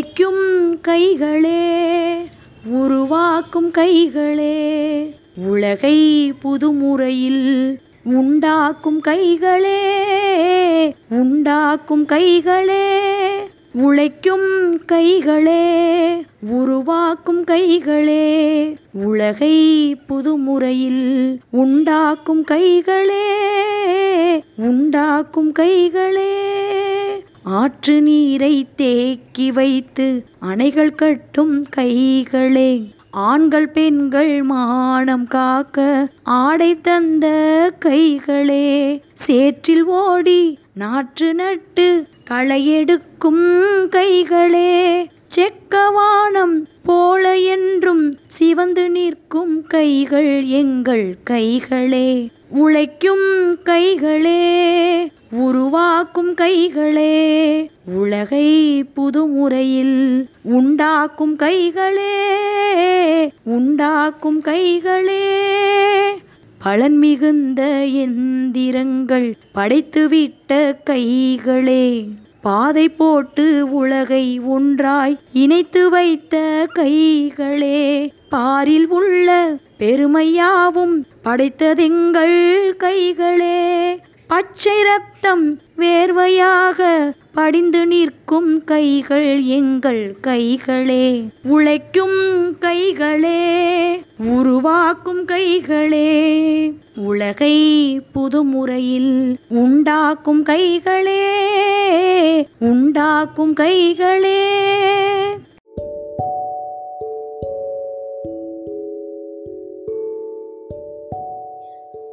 உழைக்கும் கைகளே உருவாக்கும் கைகளே உலகை புதுமுறையில் உண்டாக்கும் கைகளே உண்டாக்கும் கைகளே உழைக்கும் கைகளே உருவாக்கும் கைகளே உலகை புதுமுறையில் உண்டாக்கும் கைகளே உண்டாக்கும் கைகளே. ஆற்று நீரை தேக்கி வைத்து அணைகள் கட்டும் கைகளே. ஆண்கள் பெண்கள் மானம் காக்க ஆடை தந்த கைகளே. சேற்றில் ஓடி நாற்று நட்டு களையெடுக்கும் கைகளே. செக்கவானம் போல என்றும் சிவந்து நிற்கும் கைகள் எங்கள் கைகளே. உழைக்கும் கைகளே. உருவாக்கும் கைகளே உலகை புதுமுறையில் உண்டாக்கும் கைகளே உண்டாக்கும் கைகளே. பலன் மிகுந்த எந்திரங்கள் படைத்துவிட்ட கைகளே பாதை போட்டு உலகை ஒன்றாய் இணைத்து வைத்த கைகளே. பாரில் உள்ள பெருமையாவும் படைத்ததெங்கள் கைகளே பச்சை ரத்தம் வேர்வையாக படிந்து நிற்கும் கைகள் எங்கள் கைகளே. உழைக்கும் கைகளே உருவாக்கும் கைகளே. உலகை புதுமுறையில் உண்டாக்கும் கைகளே உண்டாக்கும் கைகளே.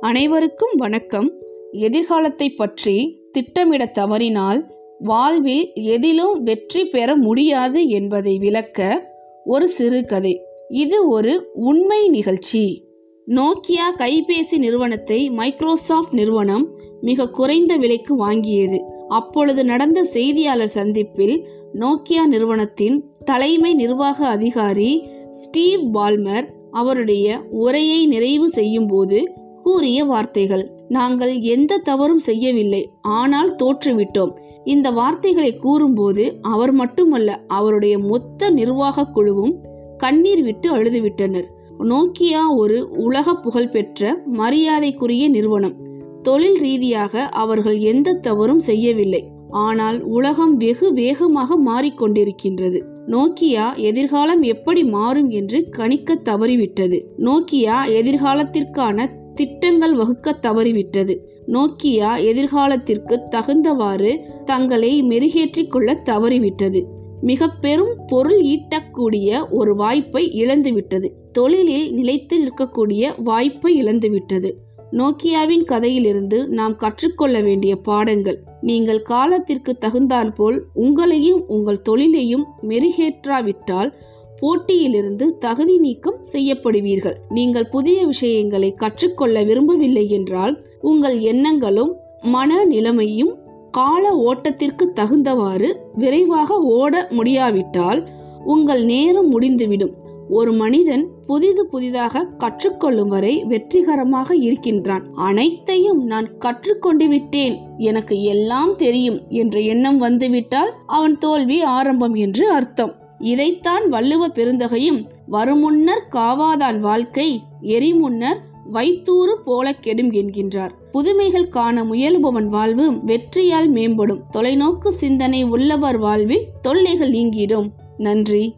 அனைவருக்கும் வணக்கம். எதிர்காலத்தை பற்றி திட்டமிட தவறினால் வாழ்வில் எதிலும் வெற்றி பெற முடியாது என்பதை விளக்க ஒரு சிறுகதை இது ஒரு உண்மை நிகழ்ச்சி. நோக்கியா கைபேசி நிறுவனத்தை மைக்ரோசாஃப்ட் நிறுவனம் மிக குறைந்த விலைக்கு வாங்கியது. அப்பொழுது நடந்த செய்தியாளர் சந்திப்பில் நோக்கியா நிறுவனத்தின் தலைமை நிர்வாக அதிகாரி ஸ்டீவ் பால்மர் அவருடைய உரையை நிறைவு செய்யும்போது கூறிய வார்த்தைகள். நாங்கள் எந்த தவறும் செய்யவில்லை. ஆனால் தோற்றுவிட்டோம். இந்த வார்த்தைகளை கூறும்போது அவர் மட்டுமல்ல அவருடைய மொத்த நிர்வாக குழுவும் கண்ணீர் விட்டு அழுதுவிட்டனர். நோக்கியா ஒரு உலக புகழ்பெற்ற மரியாதைக்குரிய நிறுவனம். தொழில் ரீதியாக அவர்கள் எந்த தவறும் செய்யவில்லை. ஆனால் உலகம் வெகு வேகமாக மாறிக்கொண்டிருக்கின்றது. நோக்கியா எதிர்காலம் எப்படி மாறும் என்று கணிக்க தவறிவிட்டது. நோக்கியா எதிர்காலத்திற்கான திட்டங்கள் வகுக்க தவறிவிட்டது. நோக்கியா எதிர்காலத்திற்கு தகுந்தவாறு தங்களை மெருகேற்றிக் கொள்ள தவறிவிட்டது. மிக பெரும் பொருள் ஈட்டக்கூடிய ஒரு வாய்ப்பை இழந்துவிட்டது. தொழிலில் நிலைத்து நிற்கக்கூடிய வாய்ப்பை இழந்துவிட்டது. நோக்கியாவின் கதையிலிருந்து நாம் கற்றுக்கொள்ள வேண்டிய பாடங்கள். நீங்கள் காலத்திற்கு தகுந்தாற்போல் உங்களையும் உங்கள் தொழிலையும் மெருகேற்றாவிட்டால் போட்டியிலிருந்து தகுதி நீக்கம் செய்யப்படுவீர்கள். நீங்கள் புதிய விஷயங்களை கற்றுக்கொள்ள விரும்பவில்லை என்றால் உங்கள் எண்ணங்களும் மன நிலைமையும் கால ஓட்டத்திற்கு தகுந்தவாறு விரைவாக ஓட முடியாவிட்டால் உங்கள் நேரம் முடிந்துவிடும். ஒரு மனிதன் புதிது புதிதாக கற்றுக்கொள்ளும் வரை வெற்றிகரமாக இருக்கின்றான். அனைத்தையும் நான் கற்றுக்கொண்டு விட்டேன். எனக்கு எல்லாம் தெரியும் என்ற எண்ணம் வந்துவிட்டால் அவன் தோல்வி ஆரம்பம் என்று அர்த்தம். இதைத்தான் வள்ளுவ பெருந்தகையும் வருமுன்னர் காவாதான் வாழ்க்கை எரிமுன்னர் வைத்தூறு போல கெடும் என்கின்றார். புதுமைகள் காண முயலுபவன் வாழ்வு வெற்றியால் மேம்படும். தொலைநோக்கு சிந்தனை உள்ளவர் வாழ்வில் தொல்லைகள் நீங்கிடும். நன்றி.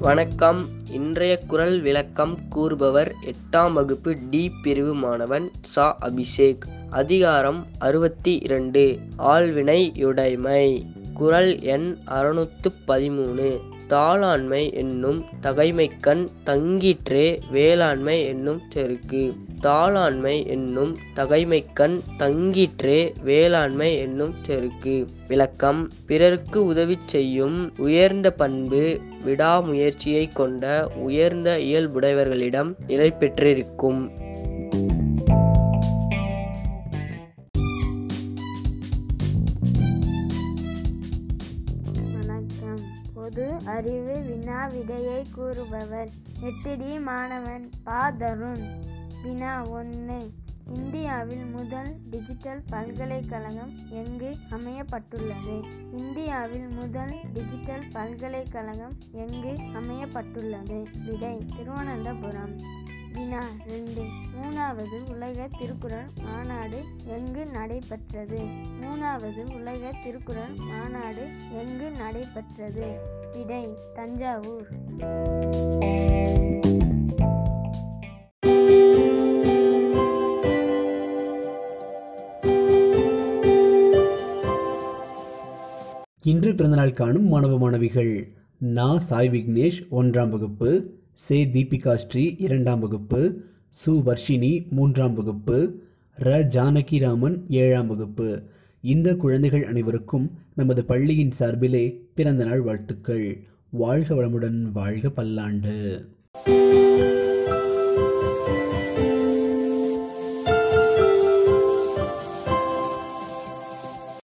வணக்கம். இன்றைய குரல் விளக்கம் கூறுபவர் எட்டாம் வகுப்பு டி பிரிவு மாணவன் சா. அபிஷேக். அதிகாரம் அறுபத்தி இரண்டு. ஆள்வினையுடைமை குரல் எண் அறுநூத்து பதிமூணு. தாளாண்மை என்னும் தகைமைக்கண் தங்கிற்றே வேளாண்மை என்னும் செருக்கு. தாளாண்மை என்னும் தகைமைக்கண் தங்கிற்றே வேளாண்மை என்னும் செருக்கு விளக்கம் பிறருக்கு உதவி செய்யும் உயர்ந்த பண்பு விடாமுயற்சியை கொண்ட உயர்ந்த இயல்புடையவர்களிடம் நிலை பெற்றிருக்கும். வணக்கம். பொது அறிவு வினா விடையை கூறுபவர். எட்டு டி மாணவன் பா. தருண். வினா ஒன்று இந்தியாவில் முதல் டிஜிட்டல் பல்கலைக்கழகம் எங்கு அமையப்பட்டுள்ளது? இந்தியாவில் முதல் டிஜிட்டல் பல்கலைக்கழகம் எங்கு அமையப்பட்டுள்ளது? விடை திருவனந்தபுரம். வினா ரெண்டு மூணாவது உலக திருக்குறள் மாநாடு எங்கு நடைபெற்றது? மூணாவது உலக திருக்குறள் மாநாடு எங்கு நடைபெற்றது? விடை தஞ்சாவூர். இன்று பிறந்தநாள் காணும் மாணவ மாணவிகள் நா. சாய் விக்னேஷ் ஒன்றாம் வகுப்பு சே. தீபிகா ஸ்ரீ இரண்டாம் வகுப்பு சு. வர்ஷினி மூன்றாம் வகுப்பு ர. ஜானகிராமன் ஏழாம் வகுப்பு. இந்த குழந்தைகள் அனைவருக்கும் நமது பள்ளியின் சார்பிலே பிறந்தநாள் வாழ்த்துக்கள். வாழ்க வளமுடன் வாழ்க பல்லாண்டு.